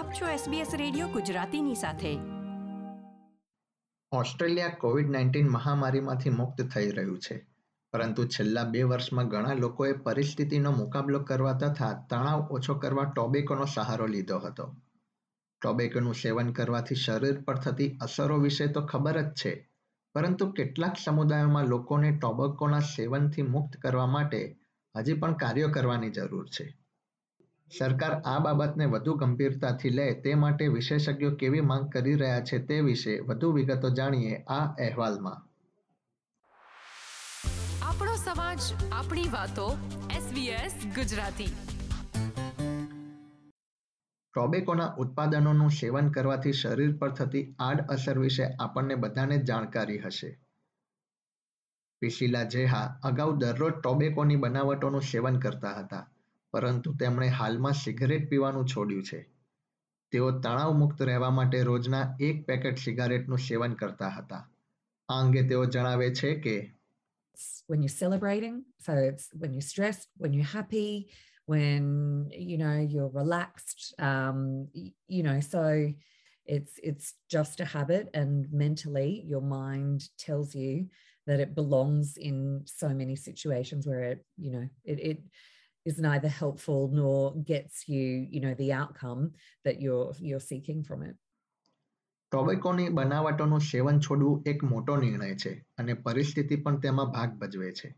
આપ છો SBS radio ગુજરાતીની સાથે. ઓસ્ટ્રેલિયા કોવિડ નાઇન્ટીન મહામારીમાંથી મુક્ત થઈ રહ્યું છે. પરંતુ છેલ્લા બે વર્ષમાં ઘણા લોકોએ પરિસ્થિતિનો મુકાબલો કરવા તથા તણાવ ઓછો કરવા ટોબેકોનો સહારો લીધો હતો. ટોબેકોનું સેવન કરવાથી શરીર પર થતી અસરો વિશે તો ખબર જ છે. પરંતુ કેટલાક સમુદાયોમાં લોકોને ટોબેકોના સેવનથી મુક્ત કરવા માટે હજી પણ કાર્યો કરવાની જરૂર છે. સરકાર આ બાબતને વધુ ગંભીરતાથી લે તે માટે વિશેષજ્ઞો કેવી માંગ કરી રહ્યા છે તે વિશે વધુ વિગતો જાણીએ આ અહેવાલમાં. આપણો સમાજ આપણી વાતો SBS ગુજરાતી. ટોબેકોના ઉત્પાદનોનું સેવન કરવાથી શરીર પર થતી આડઅસર વિશે આપણને બધાને જાણકારી હશે. પિશિલા જેહા અગાઉ દરરોજ ટોબેકોની બનાવટોનું સેવન કરતા હતા. પરંતુ તેમણે હાલમાં સિગરેટ પીવાનું છોડ્યું છે તેઓ તણાવ મુક્ત રહેવા માટે રોજના એક પેકેટ સિગારેટનું સેવન કરતા હતા આ અંગે તેઓ જણાવે છે કે when you're celebrating so it's when you're stressed when you're happy when you know you're relaxed um you know so it's it's just a habit and mentally your mind tells you that it belongs in so many situations where it you know it, it is neither helpful nor gets you, you know, the outcome that you're you're seeking from it. ટોબેકોની બનાવટોનું સેવન છોડવું એક મોટો નિર્ણય છે અને પરિસ્થિતિ પણ તેમાં ભાગ ભજવે છે.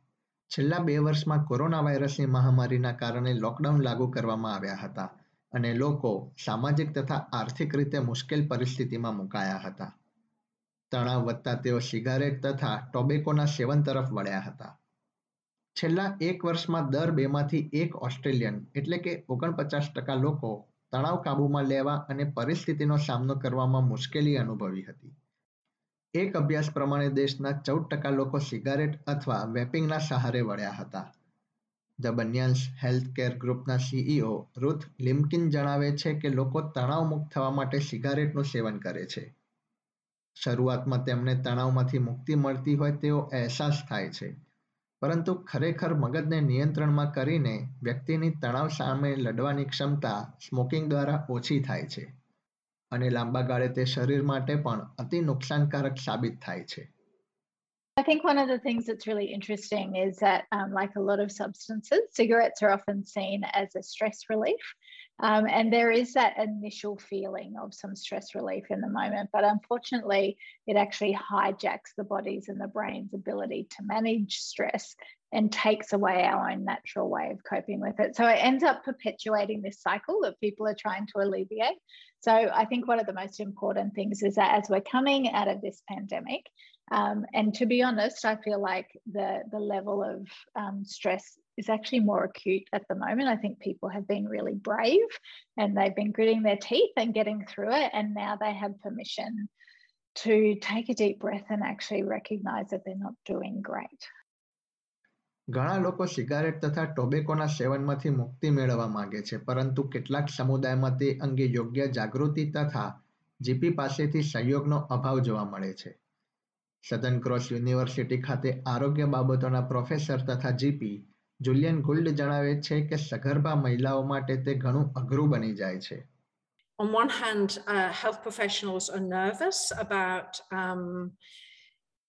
છેલ્લા બે વર્ષમાં કોરોના વાયરસની મહામારીના કારણે લોકડાઉન લાગુ કરવામાં આવ્યા હતા અને લોકો સામાજિક તથા આર્થિક રીતે મુશ્કેલ પરિસ્થિતિમાં મુકાયા હતા. તણાવ વધતા તેઓ સિગારેટ તથા ટોબેકોના સેવન તરફ વળ્યા હતા. છેલ્લા એક વર્ષમાં દર બેમાંથી એક ઓસ્ટ્રેલિયન, એટલે કે ઓગણપચાસ ટકા લોકો તણાવ કાબૂમાં લેવા અને પરિસ્થિતિનો સામનો કરવામાં મુશ્કેલી અનુભવી હતી. એક અભ્યાસ પ્રમાણે દેશના ચૌદ ટકા લોકો સિગારેટ અથવા વેપિંગના સહારે વળ્યા હતા. ધ બન્યાન્સ હેલ્થ કેર ગ્રુપના સીઈઓ રૂથ લિમ્કિન જણાવે છે કે લોકો તણાવ મુક્ત થવા માટે સિગારેટનું સેવન કરે છે. શરૂઆતમાં તેમને તણાવમાંથી મુક્તિ મળતી હોય તેવો અહેસાસ થાય છે. પરંતુ ખરેખર મગજને નિયંત્રણમાં કરીને વ્યક્તિની તણાવ સામે લડવાની ક્ષમતા સ્મોકિંગ દ્વારા ઓછી થાય છે. અને લાંબા ગાળે તે શરીર માટે પણ અતિ નુકસાનકારક સાબિત થાય છે. I think one of the things that's really interesting is that, um, like a lot of substances, cigarettes are often seen as a stress relief. Um, and there is that initial feeling of some stress relief in the moment, but unfortunately, it actually hijacks the body's and the brain's ability to manage stress and takes away our own natural way of coping with it. So it ends up perpetuating this cycle that people are trying to alleviate. So I think one of the most important things is that as we're coming out of this pandemic, um, and to be honest, I feel like the the level of um, stress is actually more acute at the moment. I think people have been really brave and they've been gritting their teeth and getting through it. And now they have permission to take a deep breath and actually recognize that they're not doing great. ઘણા લોકો cigarette તથા ટોબેકોના સેવનમાંથી મુક્તિ મેળવવા માંગે છે પરંતુ કેટલાક સમુદાયમાં તે અંગે યોગ્ય જાગૃતિ તથા જીપી પાસેથી સહયોગનો અભાવ જોવા મળે છે સદન ક્રોસ યુનિવર્સિટી ખાતે આરોગ્ય બાબતોના પ્રોફેસર તથા જીપી જુલિયન ગુલ્ડ જણાવે છે કે સગર્ભા મહિલાઓ માટે તે ઘણું અઘરું બની જાય છે On one hand, uh, health professionals are nervous about um,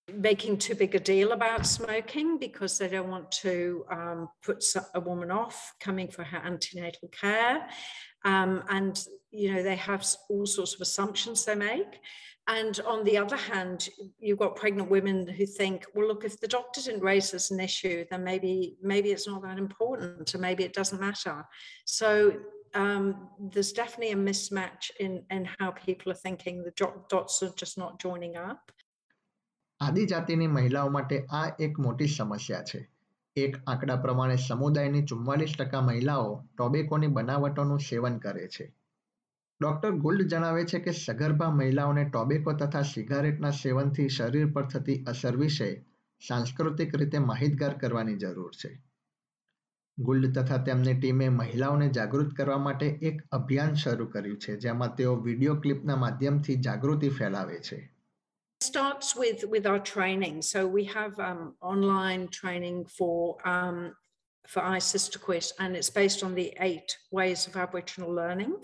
making too big a deal about smoking because they don't want to um, put a woman off coming for her antenatal care. Um, and, you know, they have all sorts of assumptions they make. And on the other hand, you've got pregnant women who think, well, look, if the doctor didn't raise this an issue, then maybe maybe it's not that important, or maybe it doesn't matter. So um, there's definitely a mismatch in in how people are thinking. The dots are just not joining up. આદિજાતિની મહિલાઓ માટે આ એક મોટી સમસ્યા છે એક આંકડા પ્રમાણે સમુદાયની ચુમ્માલીસ ટકા મહિલાઓ ટોબેકોની બનાવટોનું સેવન કરે છે. ડોક્ટર ગુલ્ડ જણાવે છે કે સગર્ભા મહિલાઓને ટોબેકો તથા સિગારેટના સેવનથી શરીર પર થતી અસર વિશે સાંસ્કૃતિક રીતે માહિતગાર કરવાની જરૂર છે. ગુલ્ડ તથા તેમની ટીમે મહિલાઓને જાગૃત કરવા માટે એક અભિયાન શરૂ કર્યું છે, જેમાં તેઓ વીડિયો ક્લિપના માધ્યમથી જાગૃતિ ફેલાવે છે. Starts with with our training so we have um, online training for um, for iSISTAQUIT and it's based on the eight ways of Aboriginal learning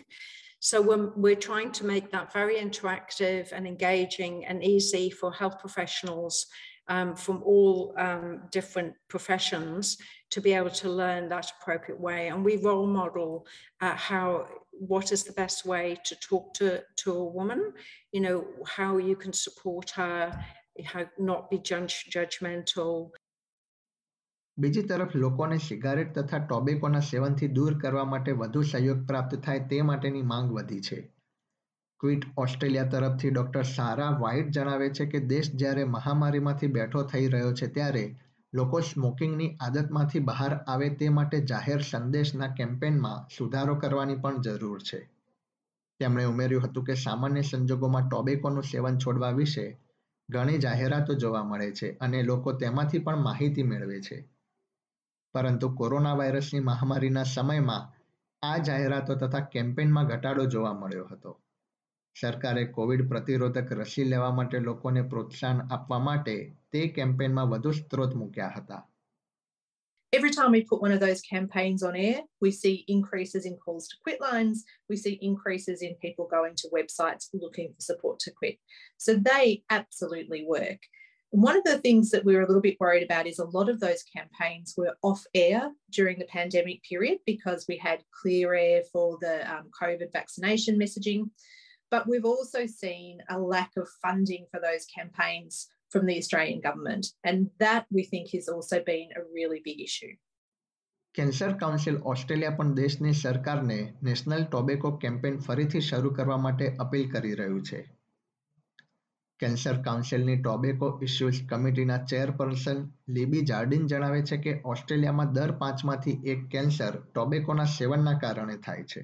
So we're, we're trying to make that very interactive and engaging and easy for health professionals um, from all um, different professions to be able to learn that appropriate way. And we role model uh, how what is the best way to talk to, to a woman, you know, how you can support her, how not be judge, judgmental. બીજી તરફ લોકોને cigarette તથા ટોબેકોના સેવનથી દૂર કરવા માટે વધુ સહયોગ પ્રાપ્ત થાય તે માટેની માંગ વધી છે ક્વિટ ઓસ્ટ્રેલિયા તરફથી ડોક્ટર સારા વ્હાઇટ જણાવે છે કે દેશ જ્યારે મહામારીમાંથી બેઠો થઈ રહ્યો છે ત્યારે લોકો સ્મોકિંગની આદતમાંથી બહાર આવે તે માટે જાહેર સંદેશના કેમ્પેનમાં સુધારો કરવાની પણ જરૂર છે. તેમણે ઉમેર્યું હતું કે સામાન્ય સંજોગોમાં ટોબેકોનું સેવન છોડવા વિશે ઘણી જાહેરાતો જોવા મળે છે અને લોકો તેમાંથી પણ માહિતી મેળવે છે. પરંતુ કોરોના વાયરસની મહામારીના સમયમાં આ જાહેરાતો તથા કેમ્પેનમાં ઘટાડો જોવા મળ્યો હતો. સરકારે કોવિડ પ્રતિરોધક રસી લેવા માટે લોકોને પ્રોત્સાહન આપવા માટે તે કેમ્પેનમાં વધુ સ્ત્રોત મૂક્યા હતા Every time we put one of those campaigns on air, we see increases in calls to quit lines. We see increases in people going to websites looking for support to quit. So they absolutely work. One of the things that we were a little bit worried about is a lot of those campaigns were off air during the pandemic period because we had clear air for the um, COVID vaccination messaging. But we've also seen a lack of funding for those campaigns from the Australian government. And that we think has also been a really big issue. Cancer council Australia પણ દેશની સરકારને national tobacco campaign ફરીથી શરૂ કરવા માટે appeal કરી રહ્યું છે કેન્સર કાઉન્સિલની ટોબેકો ઇસ્યુઝ કમિટીના ચેરપર્સન લીબી જાર્ડિન જણાવે છે કે ઓસ્ટ્રેલિયામાં દર પાંચમાંથી એક કેન્સર ટોબેકોના સેવનના કારણે થાય છે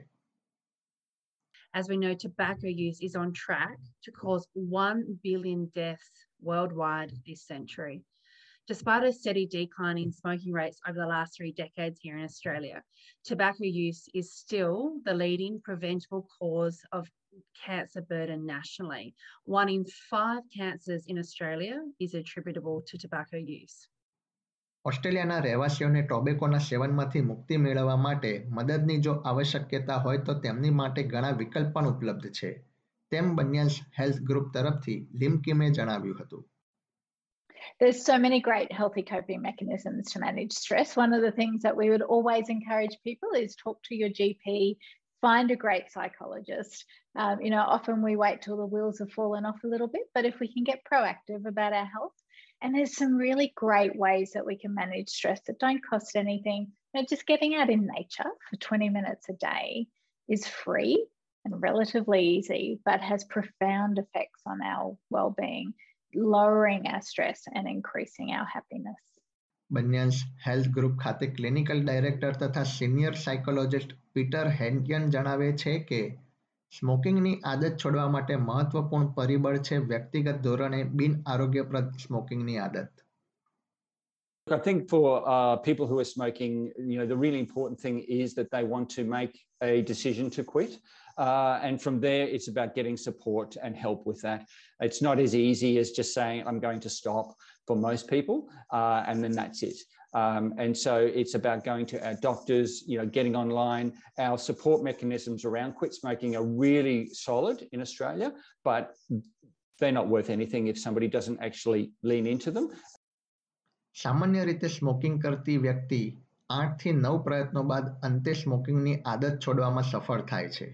as we know, tobacco use is on track to cause 1 billion deaths worldwide this century. Despite a steady decline in smoking rates over the last three decades here in Australia, tobacco use is still the leading preventable cause of cancer burden nationally. One in five cancers in Australia is attributable to tobacco use. ઓસ્ટ્રેલિયાના રહેવાસીઓને ટોબેકોના સેવનમાંથી મુક્તિ મેળવવા માટે મદદની જો આવશ્યકતા હોય તો તેમની માટે ઘણા વિકલ્પ પણ ઉપલબ્ધ છે તેમ બન્યાસ હેલ્થ ગ્રુપ તરફથી લિમકિમે જણાવ્યું હતું There's so many great healthy coping mechanisms to manage stress. One of the things that we would always encourage people is talk to your GP, find a great psychologist. Um, you know, often we wait till the wheels have fallen off a little bit, but if we can get proactive about our health, and there's some really great ways that we can manage stress that don't cost anything. You know, just getting out in nature for 20 minutes a day is free and relatively easy, but has profound effects on our well-being, lowering our stress and increasing our happiness. બન્યાન્સ health group ખાતે clinical director તથા senior psychologist Peter હેન્ટિયન જણાવે છે કે સ્મોકિંગની આદત છોડવા માટે મહત્વપૂર્ણ પરિબળ છે વ્યક્તિગત ધોરણે બિન આરોગ્યપ્રદ સ્મોકિંગની આદત I think for uh, people who are smoking, you know, the really important thing is that they want to make a decision to quit. Uh, and from there, it's about getting support and help with that. It's not as easy as just saying, I'm going to stop for most people, uh, and then that's it. Um, and so it's about going to our doctors, you know, getting online. Our support mechanisms around quit smoking are really solid in Australia, but they're not worth anything if somebody doesn't actually lean into them. સામાન્ય રીતે smoking કરતી વ્યક્તિ આઠથી નવ પ્રયત્નો બાદ અંતે સ્મોકિંગની આદત છોડવામાં સફળ થાય છે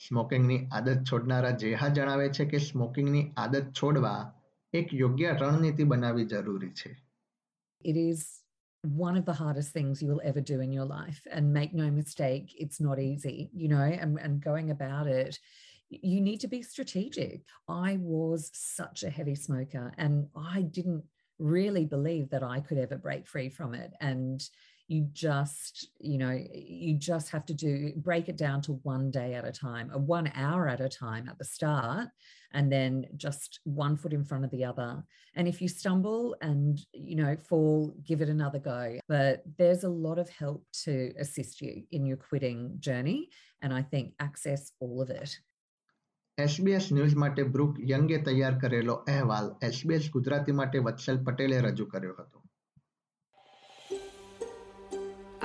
સ્મોકિંગની આદત છોડનારા જેહા જણાવે છે કે સ્મોકિંગની આદત છોડવા એક યોગ્ય રણનીતિ બનાવવી જરૂરી છે It is one of the hardest things you will ever do in your life. And make no mistake, it's not easy, you know, and, and going about it, you need to be strategic. I was such a heavy smoker and I didn't really believe that I could ever break free from it. And you just you know you just have to do break it down to one day at a time a one hour at a time at the start and then just one foot in front of the other and if you stumble and you know fall give it another go but there's a lot of help to assist you in your quitting journey and i think access all of it SBS news માટે brook યંગે તૈયાર કરેલો અહેવાલ SBS Gujarati માટે વત્સલ પટેલે રજૂ કર્યો હતો